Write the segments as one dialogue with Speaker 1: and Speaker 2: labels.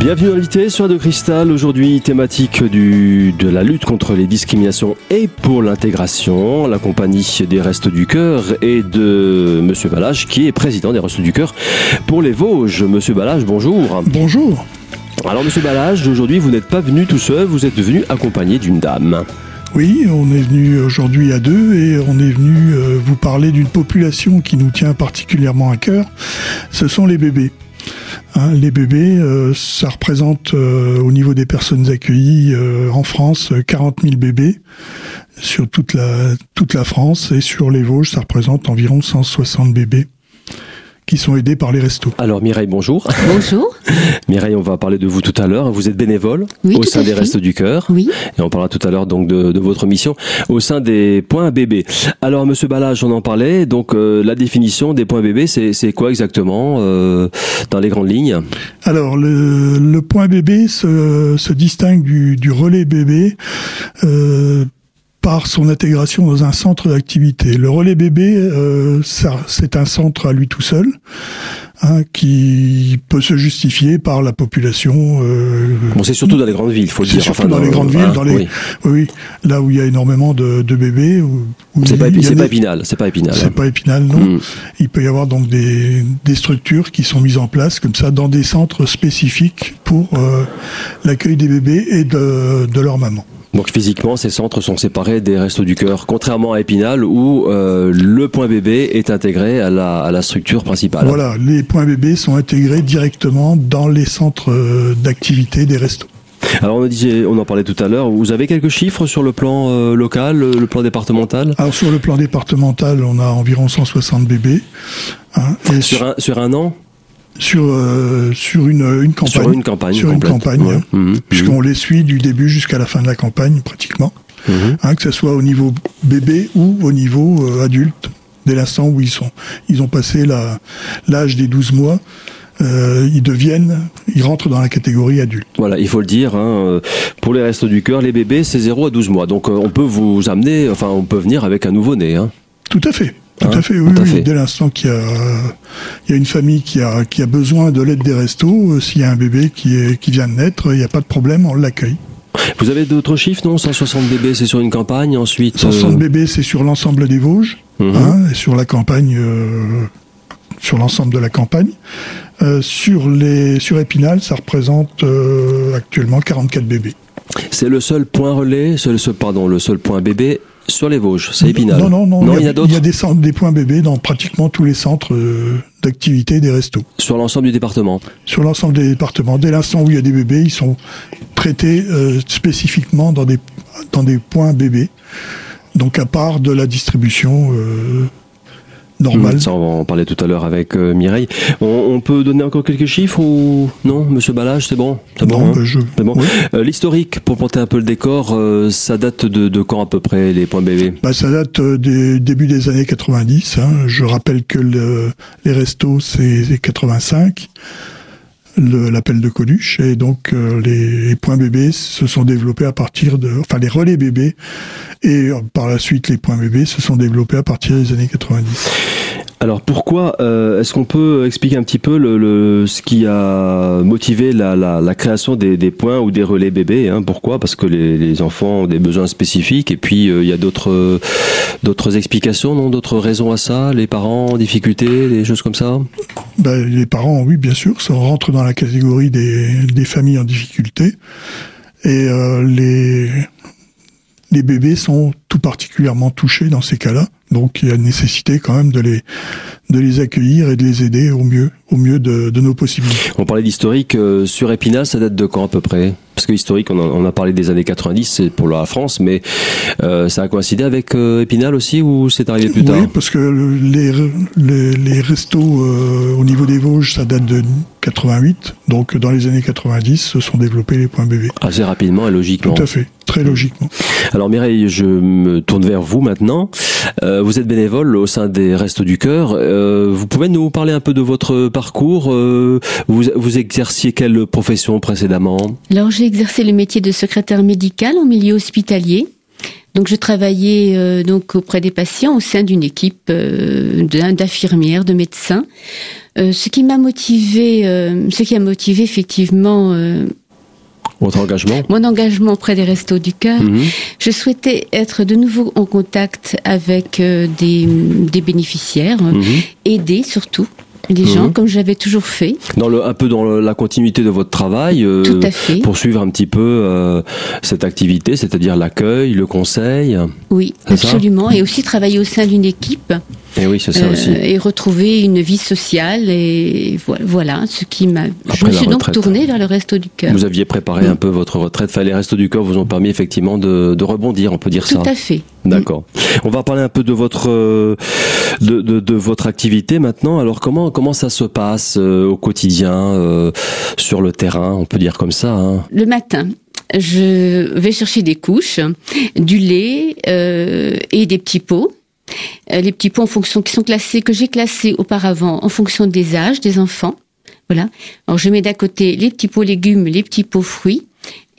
Speaker 1: Bienvenue invité sur de Cristal. Aujourd'hui, thématique du, de la lutte contre les discriminations et pour l'intégration. La compagnie des Restes du Cœur et de Monsieur Balage, qui est président des Restes du Cœur pour les Vosges. Monsieur Balage, bonjour.
Speaker 2: Bonjour.
Speaker 1: Alors, Monsieur Balage, aujourd'hui, vous n'êtes pas venu tout seul, vous êtes venu accompagné d'une dame.
Speaker 2: Oui, on est venu aujourd'hui à deux et on est venu euh, vous parler d'une population qui nous tient particulièrement à cœur. Ce sont les bébés. Hein, les bébés, euh, ça représente euh, au niveau des personnes accueillies en France 40 000 bébés sur toute la toute la France et sur les Vosges, ça représente environ 160 bébés qui sont aidés par les restos.
Speaker 1: Alors Mireille, bonjour.
Speaker 3: Bonjour.
Speaker 1: Mireille, on va parler de vous tout à l'heure. Vous êtes bénévole
Speaker 3: Oui,
Speaker 1: au sein des
Speaker 3: fait.
Speaker 1: Restes du Cœur.
Speaker 3: Oui.
Speaker 1: Et on parlera tout à l'heure donc de, de votre mission au sein des points bébés. Alors Monsieur Balage, on en parlait. Donc euh, la définition des points bébés, c'est c'est quoi exactement euh, dans les grandes lignes?
Speaker 2: Alors le, le point bébé se, se distingue du, du relais bébé euh, par son intégration dans un centre d'activité. Le relais bébé, euh, ça, c'est un centre à lui tout seul, hein, qui peut se justifier par la population. euh,
Speaker 1: Bon, c'est surtout dans les grandes villes, il faut le
Speaker 2: c'est
Speaker 1: dire.
Speaker 2: surtout
Speaker 1: Enfin,
Speaker 2: dans les grandes villes,
Speaker 1: hein,
Speaker 2: dans les,
Speaker 1: oui.
Speaker 2: là où il y a énormément de, de bébés. Où, où
Speaker 1: C'est pas, épinal, c'est pas épinal.
Speaker 2: C'est pas épinal, non.
Speaker 1: Mm.
Speaker 2: Il peut y avoir donc des, des structures qui sont mises en place comme ça dans des centres spécifiques pour euh, l'accueil des bébés et de, de leur maman.
Speaker 1: Donc physiquement, ces centres sont séparés des restos du cœur, contrairement à Épinal où euh, le point bébé est intégré à la, à la structure principale.
Speaker 2: Voilà, les points bébés sont intégrés directement dans les centres euh, d'activité des restos.
Speaker 1: Alors on, disait, on en parlait tout à l'heure. Vous avez quelques chiffres sur le plan euh, local, le, le plan départemental?
Speaker 2: Alors sur le plan départemental, on a environ 160 bébés. hein, et
Speaker 1: sur un, sur un an?
Speaker 2: Sur, euh, sur une, une campagne.
Speaker 1: Sur une campagne
Speaker 2: Sur une campagne,
Speaker 1: Ouais.
Speaker 2: hein,
Speaker 1: Mhm.
Speaker 2: puisqu'on les suit du début jusqu'à la fin de la campagne, pratiquement.
Speaker 1: Mhm.
Speaker 2: hein, que ce soit au niveau bébé ou au niveau euh, adulte, dès l'instant où ils sont, ils ont passé l'âge des 12 mois, euh, ils deviennent, ils rentrent dans la catégorie adulte.
Speaker 1: Voilà, il faut le dire. Hein, euh, pour les restos du cœur, les bébés, c'est 0 à 12 mois. Donc euh, on peut vous amener, enfin on peut venir avec un nouveau-né.
Speaker 2: Tout à fait. Tout
Speaker 1: Hein,
Speaker 2: à fait, oui,
Speaker 1: tout à
Speaker 2: oui.
Speaker 1: fait.
Speaker 2: Dès l'instant qu'il y a, il y a une famille qui a, qui a besoin de l'aide des restos, euh, s'il y a un bébé qui, est, qui vient de naître, il n'y a pas de problème, on l'accueille.
Speaker 1: Vous avez d'autres chiffres, non? 160 bébés, c'est sur une campagne. Ensuite,
Speaker 2: 160
Speaker 1: euh,
Speaker 2: bébés, c'est sur l'ensemble des Vosges,
Speaker 1: mhm.
Speaker 2: hein, et sur la campagne, euh, sur l'ensemble de la campagne. Euh, sur les, sur Épinal, ça représente actuellement 44 bébés.
Speaker 1: c'est le seul point relais, pardon, le seul point bébé sur les Vosges. C'est Épinal.
Speaker 2: Non, non, non.
Speaker 1: Non,
Speaker 2: il y a,
Speaker 1: d'autres
Speaker 2: il y a des, centres, des points bébés dans pratiquement tous les centres euh, d'activité des restos.
Speaker 1: sur l'ensemble du département.
Speaker 2: Sur l'ensemble des départements. Dès l'instant où il y a des bébés, ils sont traités euh, spécifiquement dans des, dans des points bébés. Donc à part de la distribution euh, normale.
Speaker 1: Mhm, Ça, on va en parler tout à l'heure avec euh, Mireille. On, on peut donner encore quelques chiffres ou non, Monsieur Balage, c'est bon, c'est bon. Hein?
Speaker 2: je-
Speaker 1: C'est bon.
Speaker 2: oui.
Speaker 1: Euh, L'historique, pour monter un peu le décor, euh, ça date de, de quand à peu près les points bébés
Speaker 2: Bah, ça date euh, des débuts des années 90. hein. Je rappelle que le- les restos, c'est c'est 85, le- l'appel de Coluche. Et donc, euh, les, points bébés se sont développés à partir de... Enfin, les relais bébés. Et euh, par la suite, les points bébés se sont développés à partir des années 90.
Speaker 1: Alors pourquoi euh, Est-ce qu'on peut expliquer un petit peu le, ce qui a motivé la, la, création des, des points ou des relais bébés hein? Pourquoi? Parce que les, enfants ont des besoins spécifiques et puis il y a d'autres d'autres explications, non? D'autres raisons à ça? Les parents en difficulté, des choses comme ça?
Speaker 2: Ben, les parents, oui, bien sûr, ça rentre dans la catégorie des, familles en difficulté. Et euh, les bébés sont tout particulièrement touchés dans ces cas-là. Donc il y a nécessité quand même de les, de les accueillir et de les aider au mieux, au mieux de, de nos possibilités.
Speaker 1: On parlait d'historique. euh, sur Épinal, ça date de quand à peu près? Parce que historique, on, a parlé des années 90, c'est pour la France, mais euh, ça a coïncidé avec euh, Épinal aussi ou c'est arrivé plus tard?
Speaker 2: Oui, parce que le- les, les, les restos euh, au niveau des Vosges, ça date de 88. Donc dans les années 90, se sont développés les points bébés.
Speaker 1: Assez rapidement et logiquement.
Speaker 2: Tout à fait, très logiquement.
Speaker 1: Alors Mireille, je me tourne vers vous maintenant. Vous êtes bénévole au sein des Restos du Cœur. Euh, vous pouvez nous parler un peu de votre parcours Euh, vous, exerciez quelle profession précédemment?
Speaker 3: Alors j'ai exercé le métier de secrétaire médical en milieu hospitalier. Donc je travaillais euh, donc auprès des patients au sein d'une équipe d'in- d'infirmières, de médecins. Ce qui m'a motivé, ce qui a motivé effectivement
Speaker 1: Votre engagement
Speaker 3: mon engagement auprès des Restos du Cœur,
Speaker 1: Mhm.
Speaker 3: je souhaitais être de nouveau en contact avec euh, des, des bénéficiaires,
Speaker 1: Mhm.
Speaker 3: aider surtout les gens
Speaker 1: Mhm.
Speaker 3: comme j'avais toujours fait.
Speaker 1: Dans le, un peu dans le- la continuité de votre travail, euh,
Speaker 3: Tout à fait.
Speaker 1: poursuivre un petit peu euh, cette activité, c'est-à-dire l'accueil, le conseil.
Speaker 3: Oui, absolument. Et aussi travailler au sein d'une équipe
Speaker 1: Et oui, c'est ça
Speaker 3: euh,
Speaker 1: aussi.
Speaker 3: et retrouver une vie sociale. Et vo- voilà ce qui m'a. Je me suis donc
Speaker 1: retraite.
Speaker 3: tournée vers le Resto du Cœur.
Speaker 1: Vous aviez préparé un peu votre retraite. Enfin, les restos du cœur vous ont permis effectivement de, de rebondir, on peut dire
Speaker 3: Tout
Speaker 1: ça.
Speaker 3: à fait.
Speaker 1: D'accord. On va parler un peu de votre euh, de, de, de votre activité maintenant. Alors comment comment ça se passe euh, au quotidien euh, sur le terrain, on peut dire comme ça. Hein?
Speaker 3: Le matin, je vais chercher des couches, du lait euh, et des petits pots. Euh, les petits pots en fonction qui sont classés, que j'ai classés auparavant en fonction des âges des enfants. Voilà. Alors je mets d'un côté les petits pots légumes, les petits pots fruits,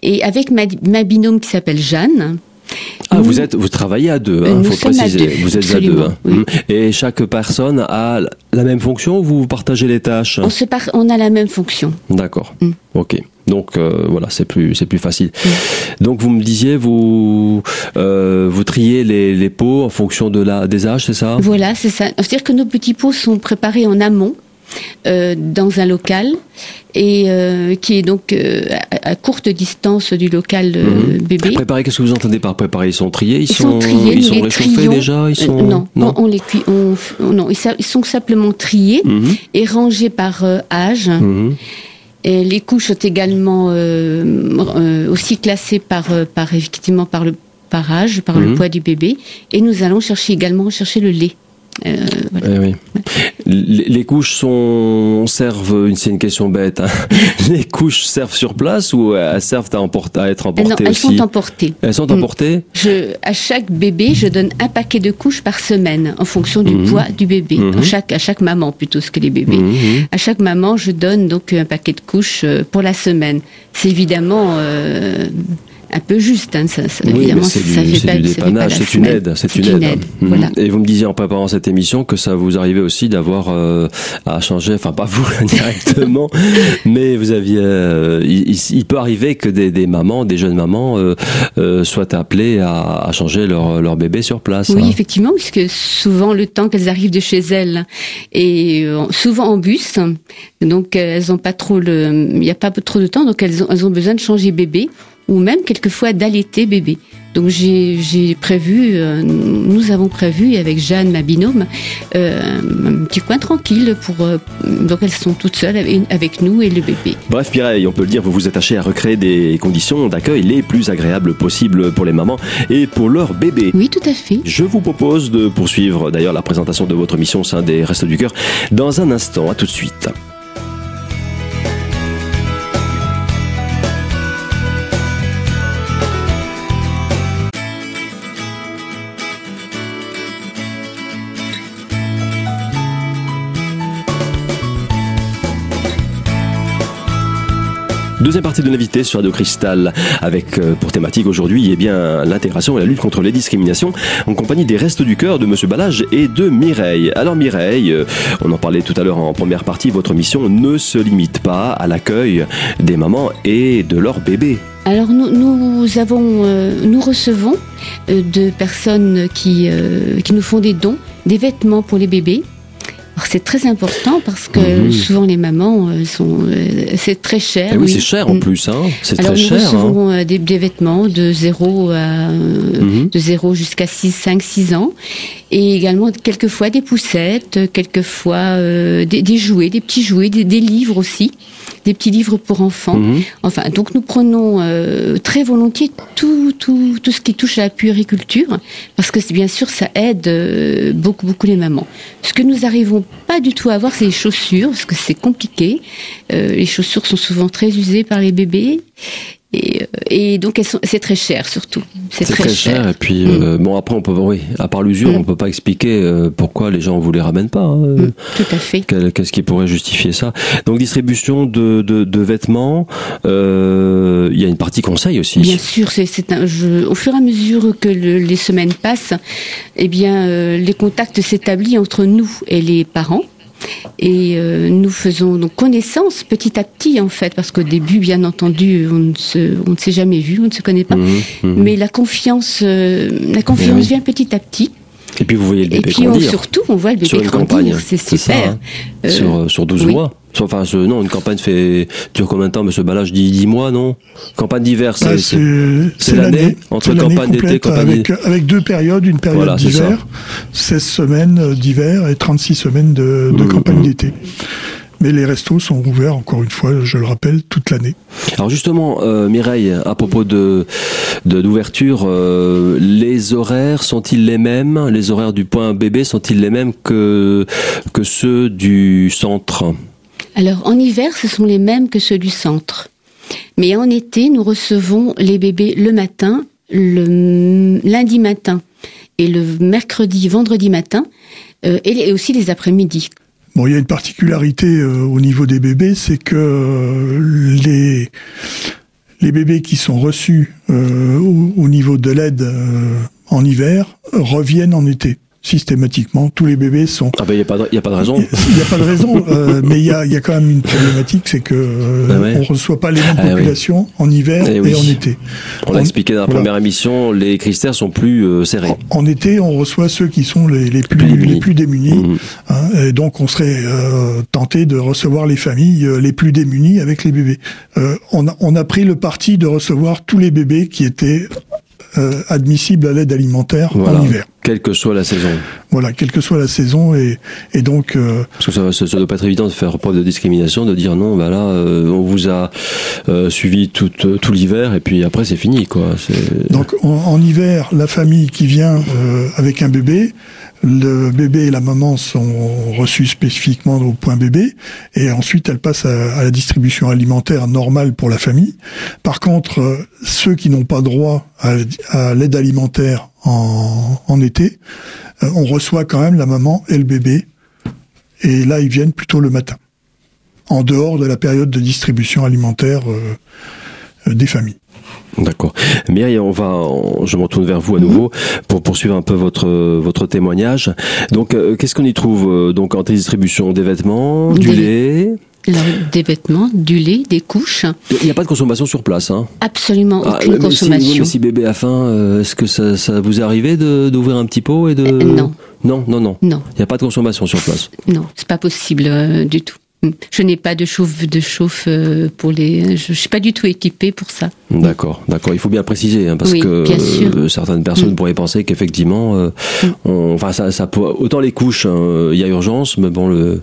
Speaker 3: et avec ma, ma binôme qui s'appelle Jeanne.
Speaker 1: Ah,
Speaker 3: nous-
Speaker 1: vous êtes vous travaillez à deux,
Speaker 3: Euh,
Speaker 1: hein, faut préciser.
Speaker 3: deux,
Speaker 1: vous êtes
Speaker 3: absolument,
Speaker 1: à deux. hein.
Speaker 3: oui.
Speaker 1: Mm. Et chaque personne a la même fonction ou vous partagez les tâches?
Speaker 3: On se par- on a la même fonction.
Speaker 1: D'accord.
Speaker 3: Mm.
Speaker 1: Ok. Donc euh, voilà, c'est plus c'est plus facile. Donc vous me disiez vous euh, vous triez les, les pots en fonction de la des âges, c'est ça?
Speaker 3: Voilà, c'est ça. C'est-à-dire que nos petits pots sont préparés en amont euh, dans un local et euh, qui est donc euh, à, à courte distance du local
Speaker 1: Mhm.
Speaker 3: bébé.
Speaker 1: Préparer, qu'est-ce que vous entendez par préparer? Ils sont triés? Ils,
Speaker 3: Ils sont triés,
Speaker 1: ils sont réchauffés
Speaker 3: trions.
Speaker 1: déjà? Ils sont
Speaker 3: non, on, on les cuit. On, non, ils, sont simplement triés
Speaker 1: Mhm.
Speaker 3: et rangés par âge.
Speaker 1: Mhm.
Speaker 3: Et les couches sont également euh, euh, aussi classées par, euh, par effectivement par le par âge, par
Speaker 1: Mhm.
Speaker 3: le poids du bébé. Et nous allons chercher également chercher le lait. Euh, voilà.
Speaker 1: Eh oui. Les, couches sont servent. C'est une question bête. hein. Les couches servent sur place ou elles servent à, emporter, à être
Speaker 3: Ah non,
Speaker 1: emportées
Speaker 3: elles
Speaker 1: aussi
Speaker 3: sont emportées.
Speaker 1: Elles sont emportées.
Speaker 3: Je, à chaque bébé, je donne un paquet de couches par semaine en fonction du
Speaker 1: Mhm.
Speaker 3: poids du bébé.
Speaker 1: Mhm.
Speaker 3: À, chaque, à chaque maman plutôt que les bébés.
Speaker 1: Mhm, mhm.
Speaker 3: À chaque maman, je donne donc un paquet de couches euh, pour la semaine. C'est évidemment euh, un peu juste. Hein, ça, ça,
Speaker 1: Oui,
Speaker 3: évidemment,
Speaker 1: c'est
Speaker 3: ça
Speaker 1: du,
Speaker 3: fait pas-
Speaker 1: du dépannage, c'est une aide, c'est une aide.
Speaker 3: Voilà.
Speaker 1: Et vous me disiez en préparant cette émission que ça vous arrivait aussi d'avoir euh, à changer, enfin pas vous directement, mais vous aviez, euh, il, peut arriver que des, des mamans, des jeunes mamans, euh, soient appelées à, à changer leur, leur bébé sur place.
Speaker 3: Oui,
Speaker 1: hein.
Speaker 3: effectivement, puisque souvent le temps qu'elles arrivent de chez elles est euh, souvent en bus, donc elles ont pas trop le, il n'y a pas trop de temps, donc elles ont, elles ont besoin de changer bébé ou même quelquefois d'allaiter bébé. Donc j'ai prévu, euh, nous avons prévu avec Jeanne, ma binôme, euh, un petit coin tranquille pour euh, donc elles sont toutes seules avec, avec nous et le bébé.
Speaker 1: Bref, Mireille, on peut le dire, vous vous attachez à recréer des conditions d'accueil les plus agréables possibles pour les mamans et pour leurs bébés.
Speaker 3: Oui, tout à fait.
Speaker 1: Je vous propose de poursuivre d'ailleurs la présentation de votre mission au sein des Restos du Cœur dans un instant. À tout de suite. Deuxième partie de l'invité sur Radio Cristal avec euh, pour thématique aujourd'hui eh bien l'intégration et la lutte contre les discriminations en compagnie des Restes du Cœur de Monsieur Balage et de Mireille. Alors Mireille, euh, on en parlait tout à l'heure en première partie, votre mission ne se limite pas à l'accueil des mamans et de leurs bébés.
Speaker 3: Alors nous, avons, euh, nous recevons de personnes qui, qui nous font des dons, des vêtements pour les bébés. C'est très important parce que
Speaker 1: Mhm.
Speaker 3: souvent les mamans euh, sont, euh, c'est très cher.
Speaker 1: Eh oui, c'est cher en
Speaker 3: Mm.
Speaker 1: plus, hein. C'est très
Speaker 3: nous
Speaker 1: cher. hein.
Speaker 3: recevons euh, des, des vêtements de 0 à euh,
Speaker 1: Mhm.
Speaker 3: de 0 jusqu'à 6, 5, 6 ans. Et également quelquefois des poussettes, quelquefois euh, des, des jouets, des petits jouets, des, des livres aussi, des petits livres pour enfants.
Speaker 1: Mhm.
Speaker 3: Enfin, donc nous prenons euh, très volontiers tout, tout, tout ce qui touche à la puériculture, parce que bien sûr ça aide euh, beaucoup, beaucoup les mamans. Ce que nous arrivons pas du tout à avoir, c'est les chaussures, parce que c'est compliqué. Euh, les chaussures sont souvent très usées par les bébés. Et, euh, et donc c'est très cher surtout.
Speaker 1: C'est très, cher. Et puis mm. euh, bon après on peut oui à part l'usure mm. on peut pas expliquer euh, pourquoi les gens vous les ramènent pas. Hein.
Speaker 3: Mm. Tout à fait.
Speaker 1: Qu'est-ce qui pourrait justifier ça Donc distribution de, de, de vêtements. Il y a une partie conseil aussi.
Speaker 3: Bien sûr, c'est au fur et à mesure que les semaines passent, eh bien les contacts s'établissent entre nous et les parents. Et euh, nous faisons donc connaissance petit à petit en fait, parce qu'au début, bien entendu, on ne, se, on ne s'est jamais vu, on ne se connaît pas. Mmh, mmh. Mais la confiance, euh, la confiance vient petit à petit.
Speaker 1: Et puis vous voyez le bébé
Speaker 3: Et puis
Speaker 1: on,
Speaker 3: surtout, on voit le bébé grandir, c'est super.
Speaker 1: Hein. Euh, sur, sur 12 mois Enfin, non, une campagne fait dure combien de temps, Monsieur Balage dit 10 mois, non Campagne d'hiver, c'est
Speaker 2: bah,
Speaker 1: l'année entre campagne d'été, campagne
Speaker 2: avec, avec deux périodes, une période d'hiver, 16 semaines d'hiver et 36 semaines de, de mmh, campagne mmh. d'été. Mais les restos sont ouverts, encore une fois, je le rappelle, toute l'année.
Speaker 1: Alors justement, euh, Mireille, à propos de d'ouverture, euh, les horaires sont-ils les mêmes? Les horaires du point bébé sont-ils les mêmes que que ceux du centre?
Speaker 3: Alors en hiver, ce sont les mêmes que ceux du centre. Mais en été, nous recevons les bébés le matin, le lundi matin et le mercredi, vendredi matin, euh, et aussi les après-midi.
Speaker 2: Bon, il y a une particularité euh, au niveau des bébés, c'est que euh, les les bébés qui sont reçus au, niveau de l'aide en hiver reviennent en été systématiquement. Tous les bébés sont.
Speaker 1: Ah ben il n'y a, pas de, a pas de raison.
Speaker 2: Il n'y a pas de raison, euh, mais il y a, y a quand même une problématique, c'est que euh, ah on reçoit pas les mêmes ah populations en hiver eh et, en été.
Speaker 1: On, l'a expliqué dans la première émission, les critères sont plus euh, serrés.
Speaker 2: En, été, on reçoit ceux qui sont les, les plus, les plus démunis, mmh. hein, et donc on serait euh, tenté de recevoir les familles les plus démunies avec les bébés. on a, on a pris le parti de recevoir tous les bébés qui étaient euh, admissible à l'aide alimentaire en hiver.
Speaker 1: Quelle que soit la saison.
Speaker 2: Voilà, quelle que soit la saison et, et donc. Euh,
Speaker 1: Parce que ça, ça, doit pas être évident de faire preuve de discrimination, de dire non, bah là, euh, on vous a suivi tout, tout l'hiver et puis après c'est fini, quoi.
Speaker 2: Donc en, hiver, la famille qui vient avec un bébé le bébé et la maman sont reçus spécifiquement au point bébé et ensuite elle passe à, la distribution alimentaire normale pour la famille. Par contre, euh, ceux qui n'ont pas droit à, l'aide alimentaire en, été, euh, on reçoit quand même la maman et le bébé et là ils viennent plutôt le matin, en dehors de la période de distribution alimentaire euh, des familles.
Speaker 1: D'accord. Mireille, on va, je me retourne vers vous à nouveau pour poursuivre un peu votre votre témoignage. Donc, euh, qu'est-ce qu'on y trouve euh, donc en distribution des vêtements, du lait?
Speaker 3: Des vêtements, du lait, des couches.
Speaker 1: Il n'y a pas de consommation sur place, hein
Speaker 3: Absolument ah, aucune consommation.
Speaker 1: Si, si, bébé a faim, euh, est-ce que ça, ça vous est arrivé d'ouvrir un petit pot et de
Speaker 3: Non.
Speaker 1: Non, non, non.
Speaker 3: Non.
Speaker 1: Il n'y a pas de consommation sur place.
Speaker 3: Non, c'est pas possible du tout. Je n'ai pas de chauffe de chauffe euh, pour les. Je, suis pas du tout équipée pour ça.
Speaker 1: D'accord, d'accord. Il faut bien préciser hein, parce que euh, certaines personnes mm. pourraient penser qu'effectivement, euh, mm. enfin ça, ça autant les couches, hein, il y a urgence, mais bon le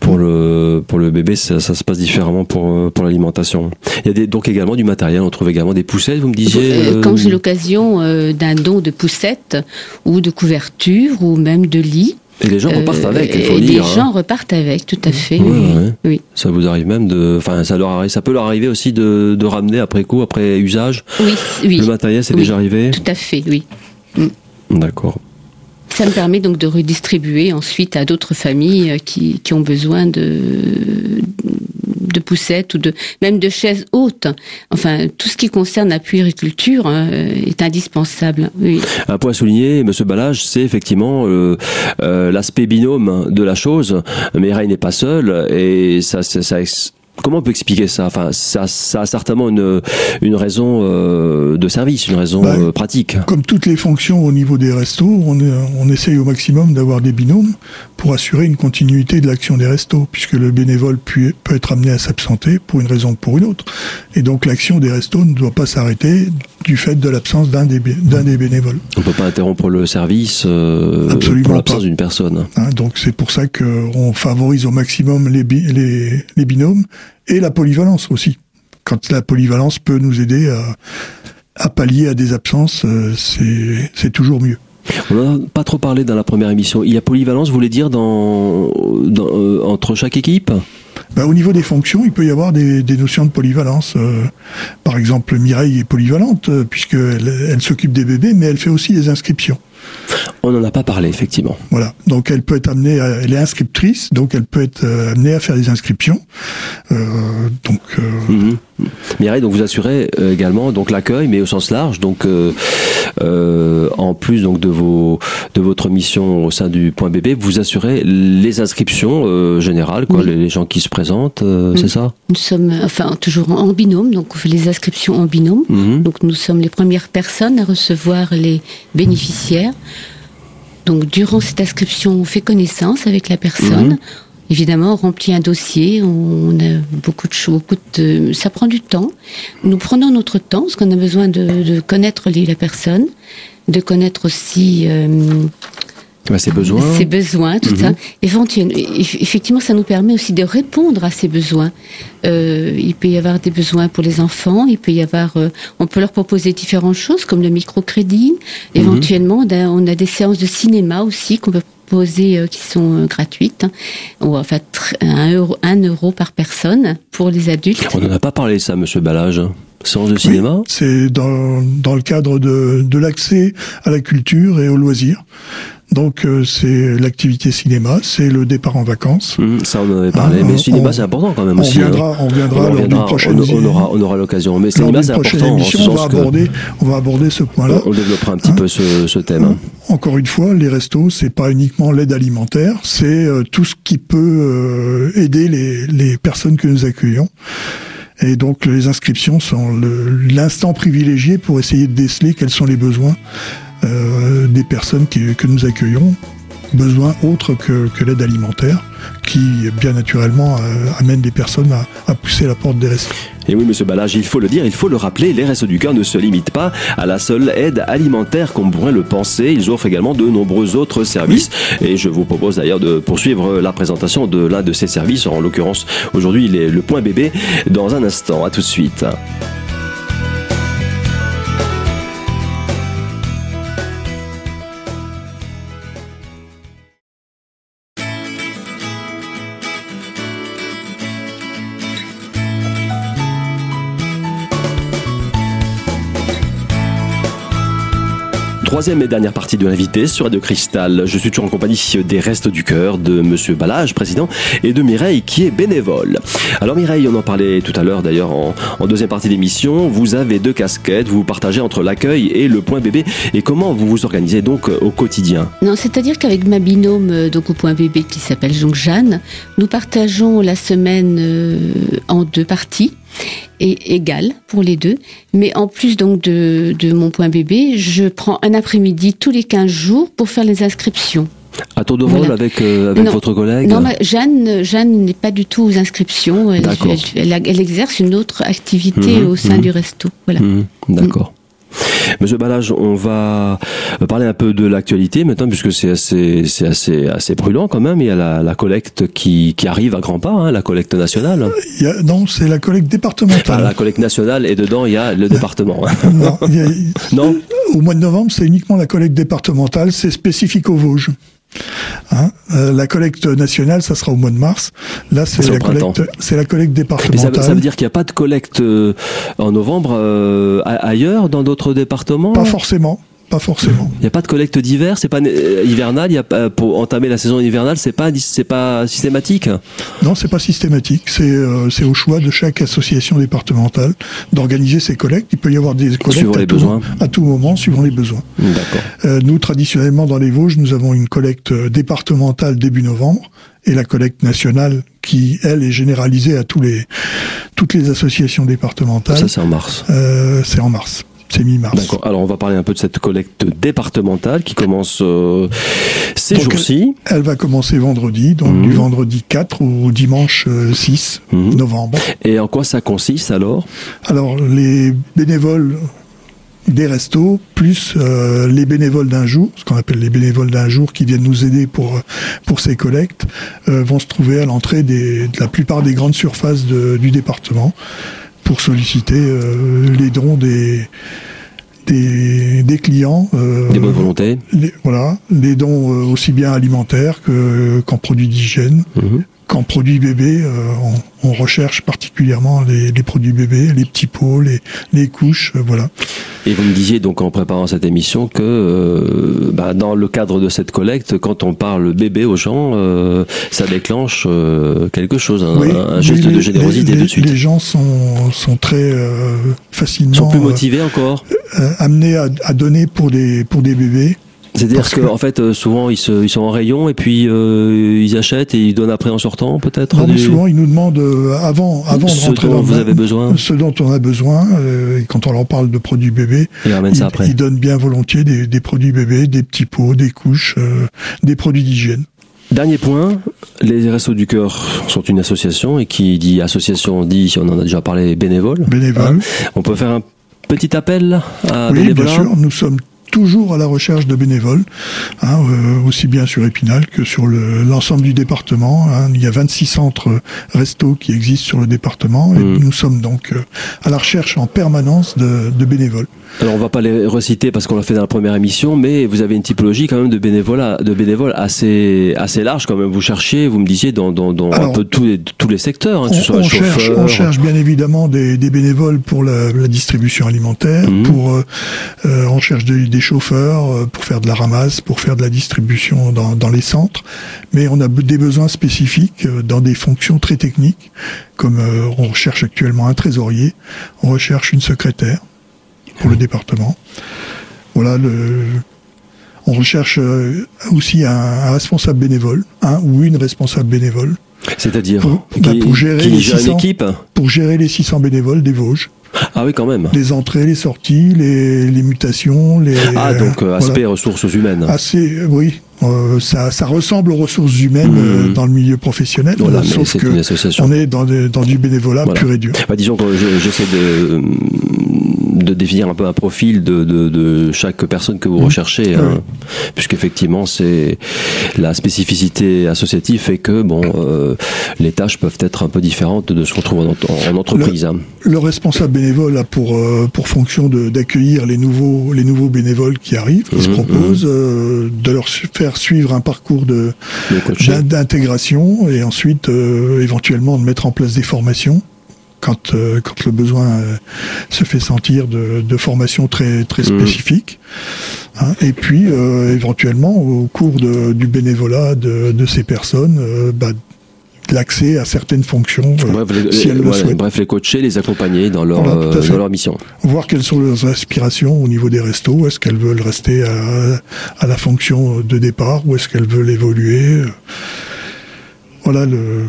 Speaker 1: pour le pour le bébé ça, ça se passe différemment pour pour l'alimentation. Il y a des, donc également du matériel. On trouve également des poussettes. Vous me disiez.
Speaker 3: Quand j'ai l'occasion d'un don de poussettes ou de couverture ou même de lit.
Speaker 1: Et les gens repartent avec, il faut
Speaker 3: et
Speaker 1: dire.
Speaker 3: Les gens repartent avec, tout à fait.
Speaker 1: oui. Ça vous arrive même de, enfin, ça leur arrive, ça peut leur arriver aussi de, de ramener après coup, après usage.
Speaker 3: Oui, oui.
Speaker 1: Le matériel, c'est déjà arrivé.
Speaker 3: Tout à fait, oui.
Speaker 1: Mm. D'accord.
Speaker 3: Ça me permet donc de redistribuer ensuite à d'autres familles qui, qui ont besoin de, de poussettes ou de même de chaises hautes. Enfin, tout ce qui concerne la puériculture hein, est indispensable. Oui.
Speaker 1: Un point à souligner, Monsieur Balage, c'est effectivement euh, euh, l'aspect binôme de la chose. Ray n'est pas seul et ça, ça, ça Comment on peut expliquer ça? Enfin, ça, ça, a certainement une, une raison euh, de service, une raison bah, euh, pratique.
Speaker 2: Comme toutes les fonctions au niveau des restos, on, on essaye au maximum d'avoir des binômes pour assurer une continuité de l'action des restos, puisque le bénévole peut, peut être amené à s'absenter pour une raison ou pour une autre. Et donc l'action des restos ne doit pas s'arrêter du fait de l'absence d'un des, bénévoles.
Speaker 1: On ne peut pas interrompre le service euh, pour l'absence d'une personne.
Speaker 2: Hein, donc c'est pour ça qu'on favorise au maximum les, les, les binômes et la polyvalence aussi. Quand la polyvalence peut nous aider à, à pallier à des absences, euh, c'est toujours mieux.
Speaker 1: On n'a pas trop parlé dans la première émission. Il y a polyvalence, vous voulez dire, dans, dans euh, entre chaque équipe?
Speaker 2: Bah, Au niveau des fonctions, il peut y avoir des, des notions de polyvalence. Euh, par exemple, Mireille est polyvalente euh, puisqu'elle elle, s'occupe des bébés, mais elle fait aussi les inscriptions.
Speaker 1: On n'en a pas parlé, effectivement.
Speaker 2: Voilà. Donc elle peut être amenée, à, elle est inscriptrice, donc elle peut être euh, amenée à faire des inscriptions. Euh, donc. Euh,
Speaker 1: mhm. Mireille, donc vous assurez euh, également donc l'accueil, mais au sens large. Donc euh, euh, en plus donc de vos de votre mission au sein du Point Bébé, vous assurez les inscriptions euh, générales, quoi,
Speaker 3: Oui.
Speaker 1: les, les gens qui se présentent, euh, c'est ça?
Speaker 3: Nous sommes, enfin, toujours en binôme, donc on fait les inscriptions en binôme.
Speaker 1: Mhm.
Speaker 3: Donc nous sommes les premières personnes à recevoir les bénéficiaires. Donc durant cette inscription, on fait connaissance avec la personne.
Speaker 1: Mhm.
Speaker 3: Évidemment, on remplit un dossier, on a beaucoup de choses, beaucoup de, ça prend du temps. Nous prenons notre temps, parce qu'on a besoin de, de connaître les- la personne, de connaître aussi euh,
Speaker 1: Bah, Ses besoins.
Speaker 3: ses besoins, tout
Speaker 1: Mhm.
Speaker 3: ça. Éventuellement, eff- effectivement, ça nous permet aussi de répondre à ces besoins. Euh, il peut y avoir des besoins pour les enfants, il peut y avoir, euh, on peut leur proposer différentes choses comme le microcrédit.
Speaker 1: Mhm.
Speaker 3: Éventuellement, on a- on a des séances de cinéma aussi qu'on peut proposer euh, qui sont euh, gratuites, hein. ou enfin un euro, un euro par personne pour les adultes.
Speaker 1: On n'en a pas parlé, ça, Monsieur Balage. Séance de cinéma?
Speaker 2: C'est dans, dans le cadre de, de l'accès à la culture et aux loisirs. Donc euh, c'est l'activité cinéma, c'est le départ en vacances.
Speaker 1: Mhm, Ça, on en avait parlé.
Speaker 2: Ah,
Speaker 1: mais le cinéma, c'est important quand même
Speaker 2: On
Speaker 1: aussi. hein.
Speaker 2: viendra, on viendra
Speaker 1: On
Speaker 2: lors
Speaker 1: reviendra,
Speaker 2: d'une prochaine,
Speaker 1: on, on aura, on aura l'occasion. Mais
Speaker 2: lors
Speaker 1: cinéma, c'est important.
Speaker 2: émission, on va
Speaker 1: que
Speaker 2: aborder, on va aborder ce point-là.
Speaker 1: on développera un petit
Speaker 2: Hein
Speaker 1: peu ce, ce thème. hein.
Speaker 2: Encore une fois, les restos, c'est pas uniquement l'aide alimentaire, c'est euh, tout ce qui peut euh, aider les, les personnes que nous accueillons. Et donc les inscriptions sont l'instant privilégié pour essayer de déceler quels sont les besoins euh, des personnes qui- que nous accueillons, besoins autres que, que l'aide alimentaire, qui bien naturellement euh, amène des personnes à, à pousser la porte des restos.
Speaker 1: Et oui, monsieur Balage, il faut le dire, il faut le rappeler, les Restos du Cœur ne se limitent pas à la seule aide alimentaire comme pourrait le penser. Ils offrent également de nombreux autres services. Et je vous propose d'ailleurs de poursuivre la présentation de l'un de ces services, en l'occurrence aujourd'hui il est le point bébé, dans un instant. À tout de suite. Troisième et dernière partie de l'invité sur Radio Cristal. Je suis toujours en compagnie des Restes du Cœur de Monsieur Balage, président, et de Mireille qui est bénévole. Alors Mireille, on en parlait tout à l'heure d'ailleurs en, deuxième partie d'émission. Vous avez deux casquettes, vous partagez entre l'accueil et le point bébé. Et comment vous vous organisez donc au quotidien?
Speaker 3: Non, c'est-à-dire qu'avec ma binôme, euh, donc au point bébé qui s'appelle donc Jeanne, nous partageons la semaine euh, en deux parties et égales pour les deux. Mais en plus donc de, de mon point bébé, je prends un après-midi tous les 15 jours pour faire les inscriptions.
Speaker 1: À tour de rôle
Speaker 3: Voilà.
Speaker 1: avec, euh, avec
Speaker 3: Non.
Speaker 1: votre collègue
Speaker 3: Non, ma- Jeanne, Jeanne n'est pas du tout aux inscriptions. Elle,
Speaker 1: D'accord.
Speaker 3: elle, elle- elle exerce une autre activité
Speaker 1: Mhm,
Speaker 3: au sein
Speaker 1: mhm.
Speaker 3: du resto. Voilà.
Speaker 1: Mhm, D'accord. Monsieur Balage, on va parler un peu de l'actualité maintenant, puisque c'est assez, c'est assez, assez brûlant quand même. Il y a la, la collecte qui, qui arrive à grands pas, hein, la collecte nationale.
Speaker 2: Il y a- non, c'est la collecte départementale.
Speaker 1: la collecte nationale et dedans il y a le département.
Speaker 2: Non, a-
Speaker 1: non
Speaker 2: Au mois de novembre, c'est uniquement la collecte départementale, c'est spécifique aux Vosges. Hein Euh, la collecte nationale, ça sera au mois de mars. Là, c'est la collecte, c'est la collecte
Speaker 1: Mais ça,
Speaker 2: départementale.
Speaker 1: ça veut dire qu'il n'y a pas de collecte euh, en novembre euh, ailleurs dans d'autres départements
Speaker 2: Pas forcément, pas forcément.
Speaker 1: Il n'y a pas de collecte d'hiver, c'est pas euh, hivernal. Il y a pas pour entamer la saison hivernale, c'est pas c'est pas systématique.
Speaker 2: Non, c'est pas systématique. C'est euh, c'est au choix de chaque association départementale d'organiser ses collectes. Il peut y avoir des collectes à,
Speaker 1: les
Speaker 2: tout,
Speaker 1: besoins.
Speaker 2: à tout moment, suivant les besoins.
Speaker 1: D'accord.
Speaker 2: Euh, nous, traditionnellement, dans les Vosges, nous avons une collecte euh, départementale début novembre et la collecte nationale qui, elle, est généralisée à tous les, toutes les associations départementales.
Speaker 1: Ça c'est en mars.
Speaker 2: Euh, c'est en mars. C'est mi-mars.
Speaker 1: D'accord. Alors on va parler un peu de cette collecte départementale qui commence euh, ces jours-ci.
Speaker 2: Elle va commencer vendredi, donc
Speaker 1: Mhm.
Speaker 2: du vendredi 4 au dimanche euh, 6
Speaker 1: Mhm.
Speaker 2: novembre.
Speaker 1: Et en quoi ça consiste alors?
Speaker 2: Alors, les bénévoles des restos, plus euh, les bénévoles d'un jour, ce qu'on appelle les bénévoles d'un jour qui viennent nous aider pour, euh, pour ces collectes, euh, vont se trouver à l'entrée de la plupart des grandes surfaces de- du département pour solliciter euh, les dons des, des, des clients. euh,
Speaker 1: Des bonnes volontés.
Speaker 2: les- voilà, les dons euh, aussi bien alimentaires que qu'en produits d'hygiène,
Speaker 1: Mhm.
Speaker 2: Qu'en produits bébés, euh, on, on, recherche particulièrement les, les, produits bébés, les petits pots, les, les couches, euh, voilà.
Speaker 1: Et vous me disiez donc en préparant cette émission que euh, bah, dans le cadre de cette collecte, quand on parle bébé aux gens, euh, ça déclenche quelque chose, un,
Speaker 2: oui,
Speaker 1: un geste de générosité tout de suite.
Speaker 2: Les gens sont, sont très facilement...
Speaker 1: Sont plus motivés encore
Speaker 2: Amenés à, à, donner pour des, pour des bébés.
Speaker 1: C'est-à-dire qu'en que... en fait, euh, souvent, ils, se, ils, sont en rayon et puis euh, ils achètent et ils donnent après en sortant, peut-être
Speaker 2: Non, mais souvent, ils nous demandent euh, avant, avant
Speaker 1: ce
Speaker 2: de rentrer
Speaker 1: dont
Speaker 2: dans
Speaker 1: vous avez besoin.
Speaker 2: ce dont on a besoin. Euh, et quand on leur parle de produits bébés,
Speaker 1: ils, ramènent ça après.
Speaker 2: ils donnent bien volontiers des, des, produits bébés, des petits pots, des couches, euh, des produits d'hygiène.
Speaker 1: Dernier point, les Restos du Cœur sont une association et qui dit association dit, on en a déjà parlé, bénévole.
Speaker 2: Bénévole.
Speaker 1: Hein on peut faire un petit appel à
Speaker 2: oui,
Speaker 1: bénévolat
Speaker 2: bien sûr, nous sommes toujours à la recherche de bénévoles, hein, euh, aussi bien sur Épinal que sur l'ensemble le, du département. Hein. Il y a 26 centres restos qui existent sur le département et mmh. nous sommes donc euh, à la recherche en permanence de, de bénévoles.
Speaker 1: Alors on va pas les reciter parce qu'on l'a fait dans la première émission, mais vous avez une typologie quand même de bénévoles, de bénévoles assez assez large quand même. Vous cherchez, vous me disiez dans, dans, dans
Speaker 2: Alors,
Speaker 1: un peu tous les tous les secteurs, hein,
Speaker 2: on,
Speaker 1: que ce soit
Speaker 2: on. Cherche, on cherche bien évidemment des, des bénévoles pour la, la distribution alimentaire, mmh. pour euh, on cherche des, des, chauffeurs pour faire de la ramasse, pour faire de la distribution dans, dans les centres, mais on a des besoins spécifiques dans des fonctions très techniques, comme euh, on recherche actuellement un trésorier, on recherche une secrétaire pour le département. Voilà, le, on recherche euh, aussi un, un, responsable bénévole, un ou une responsable bénévole.
Speaker 1: C'est-à-dire
Speaker 2: pour,
Speaker 1: qui,
Speaker 2: bah pour, gérer les
Speaker 1: gère
Speaker 2: 600,
Speaker 1: une équipe
Speaker 2: Pour gérer les 600 bénévoles des Vosges.
Speaker 1: Ah oui, quand même.
Speaker 2: Les entrées, les sorties, les, les mutations, les.
Speaker 1: Ah, donc euh, aspect voilà. ressources humaines.
Speaker 2: Assez, oui. Euh, ça, ça, ressemble aux ressources humaines
Speaker 1: Mmh.
Speaker 2: euh, dans le milieu professionnel,
Speaker 1: voilà,
Speaker 2: sauf que
Speaker 1: est
Speaker 2: on est dans, dans du bénévolat
Speaker 1: voilà.
Speaker 2: pur et dur.
Speaker 1: Bah, disons que j'essaie de, de définir un peu un profil de, de, de chaque personne que vous
Speaker 2: Mmh.
Speaker 1: recherchez, hein, puisqu'effectivement c'est la spécificité associative fait que bon, euh, les tâches peuvent être un peu différentes de ce qu'on trouve en, en entreprise.
Speaker 2: Le,
Speaker 1: hein.
Speaker 2: le, responsable bénévole a pour euh, pour fonction d'accueillir les nouveaux les nouveaux bénévoles qui arrivent, qui
Speaker 1: Mmh,
Speaker 2: se proposent, euh, de leur faire suivre un parcours de d'intégration et ensuite éventuellement de mettre en place des formations quand, euh, quand le besoin euh, se fait sentir de, de formations très, très spécifiques. Mmh. Hein, et puis, euh, éventuellement, au cours de, du bénévolat de, de ces personnes, bah, l'accès à certaines fonctions
Speaker 1: bref, les,
Speaker 2: si elles le
Speaker 1: voilà,
Speaker 2: souhaitent.
Speaker 1: bref, les coacher, les accompagner dans leur,
Speaker 2: Voilà,
Speaker 1: dans leur mission.
Speaker 2: Voir quelles sont leurs aspirations au niveau des restos. Est-ce qu'elles veulent rester à, à, la fonction de départ ou est-ce qu'elles veulent évoluer? Voilà le,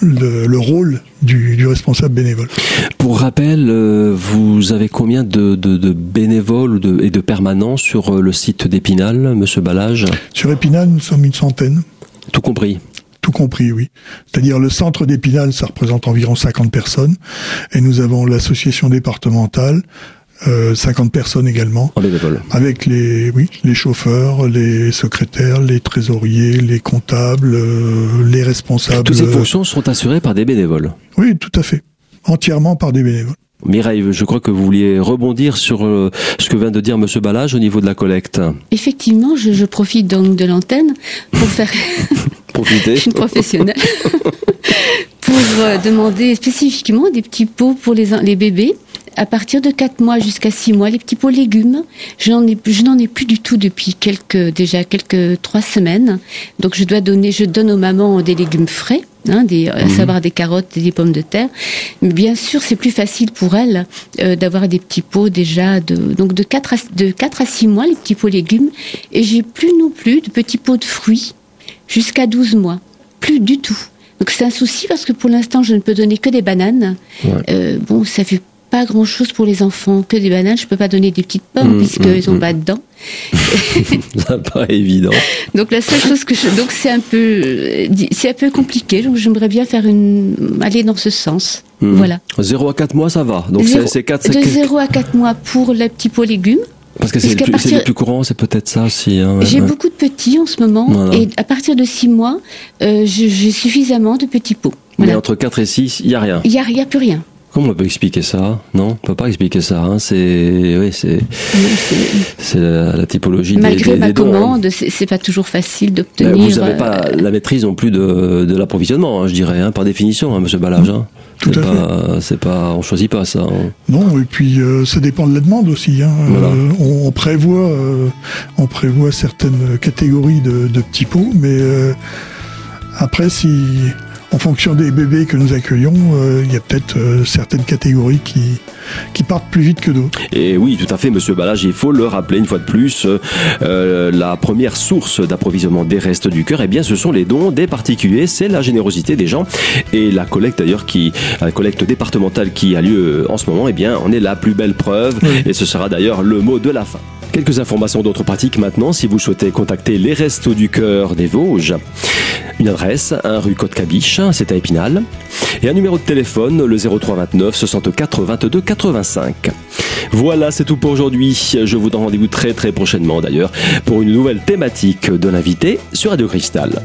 Speaker 2: le, le, rôle du, du, responsable bénévole.
Speaker 1: Pour rappel, euh, vous avez combien de, de, de bénévoles de, et de permanents sur euh, le site d'Épinal, Monsieur Balage?
Speaker 2: Sur Épinal, nous sommes une centaine.
Speaker 1: Tout compris
Speaker 2: tout compris, oui. C'est-à-dire le centre d'Épinal, ça représente environ 50 personnes, et nous avons l'association départementale, euh, 50 personnes également.
Speaker 1: En bénévole.
Speaker 2: Avec les, oui, les chauffeurs, les secrétaires, les trésoriers, les comptables, euh, les responsables.
Speaker 1: Toutes ces fonctions sont assurées par des bénévoles.
Speaker 2: Oui, tout à fait. Entièrement par des bénévoles.
Speaker 1: Mireille, je crois que vous vouliez rebondir sur euh, ce que vient de dire Monsieur Balage au niveau de la collecte.
Speaker 3: Effectivement, je, je profite donc de l'antenne pour faire.
Speaker 1: Profiter.
Speaker 3: je suis une professionnelle. pour euh, demander spécifiquement des petits pots pour les, les bébés. À partir de 4 mois jusqu'à 6 mois, les petits pots légumes, je n'en ai, je n'en ai plus du tout depuis quelques, déjà quelques 3 semaines. Donc je dois donner, je donne aux mamans des légumes frais. Hein, des, à savoir des carottes et des pommes de terre. Mais bien sûr, c'est plus facile pour elles euh, d'avoir des petits pots déjà de donc de 4 à, de 4 à 6 mois les petits pots légumes et j'ai plus non plus de petits pots de fruits jusqu'à 12 mois. Plus du tout. Donc c'est un souci parce que pour l'instant, je ne peux donner que des bananes.
Speaker 1: Ouais.
Speaker 3: Euh, bon, ça fait pas grand chose pour les enfants, que des bananes. Je peux pas donner des petites pommes
Speaker 1: Mmh,
Speaker 3: puisqu'ils
Speaker 1: mmh,
Speaker 3: ont
Speaker 1: mmh.
Speaker 3: pas dedans.
Speaker 1: Ça pas évident.
Speaker 3: Donc la seule chose que je, donc c'est un peu, euh, c'est un peu compliqué. Donc j'aimerais bien faire une, aller dans ce sens.
Speaker 1: Mmh.
Speaker 3: Voilà.
Speaker 1: 0 à 4 mois, ça va. Donc c'est 4
Speaker 3: de 0 à 4 mois pour les petits pots légumes.
Speaker 1: Parce que c'est le, plus- c'est
Speaker 3: partir-
Speaker 1: le plus courant, c'est peut-être ça aussi. hein,
Speaker 3: J'ai
Speaker 1: ouais.
Speaker 3: beaucoup de petits en ce moment
Speaker 1: Voilà.
Speaker 3: et à partir de 6 mois, euh, j'ai suffisamment de petits pots.
Speaker 1: Mais entre 4 et 6, il n'y a rien.
Speaker 3: Il n'y a plus rien.
Speaker 1: Comment on peut expliquer ça Non, on peut pas expliquer ça. Hein. C'est, oui, c'est, c'est la, typologie
Speaker 3: Malgré
Speaker 1: des,
Speaker 3: ma
Speaker 1: des dons, hein.
Speaker 3: commande, c'est c'est pas toujours facile
Speaker 1: Ben,
Speaker 3: d'obtenir.
Speaker 1: Vous n'avez
Speaker 3: euh,
Speaker 1: pas la maîtrise non plus de, de l'approvisionnement, hein, je dirais, hein, par définition, hein, Monsieur Ballage. Hein.
Speaker 2: Tout
Speaker 1: C'est
Speaker 2: à
Speaker 1: pas, c'est pas, on choisit pas ça. hein.
Speaker 2: Non, et puis euh, ça dépend de la demande aussi. Hein.
Speaker 1: Voilà.
Speaker 2: Euh, on, on prévoit, euh, on prévoit certaines catégories de, de petits pots, mais euh, après, si en fonction des bébés que nous accueillons, euh, il y a peut-être euh, certaines catégories qui qui partent plus vite que d'autres.
Speaker 1: Et oui, tout à fait, Monsieur Ballage, il faut le rappeler une fois de plus, euh, la première source d'approvisionnement des restes du cœur, eh bien, ce sont les dons des particuliers, c'est la générosité des gens. Et la collecte d'ailleurs, qui, la collecte départementale qui a lieu en ce moment, eh bien, on est la plus belle preuve.
Speaker 2: Oui.
Speaker 1: Et ce sera d'ailleurs le mot de la fin. Quelques informations d'autres pratiques maintenant, si vous souhaitez contacter les Restos du Cœur des Vosges. Une adresse, 1 rue Côte-Cabiche, c'est à Épinal. Et un numéro de téléphone, le 0329 64 22 85. Voilà, c'est tout pour aujourd'hui. Je vous donne rendez-vous très très prochainement d'ailleurs pour une nouvelle thématique de l'invité sur Radio Cristal.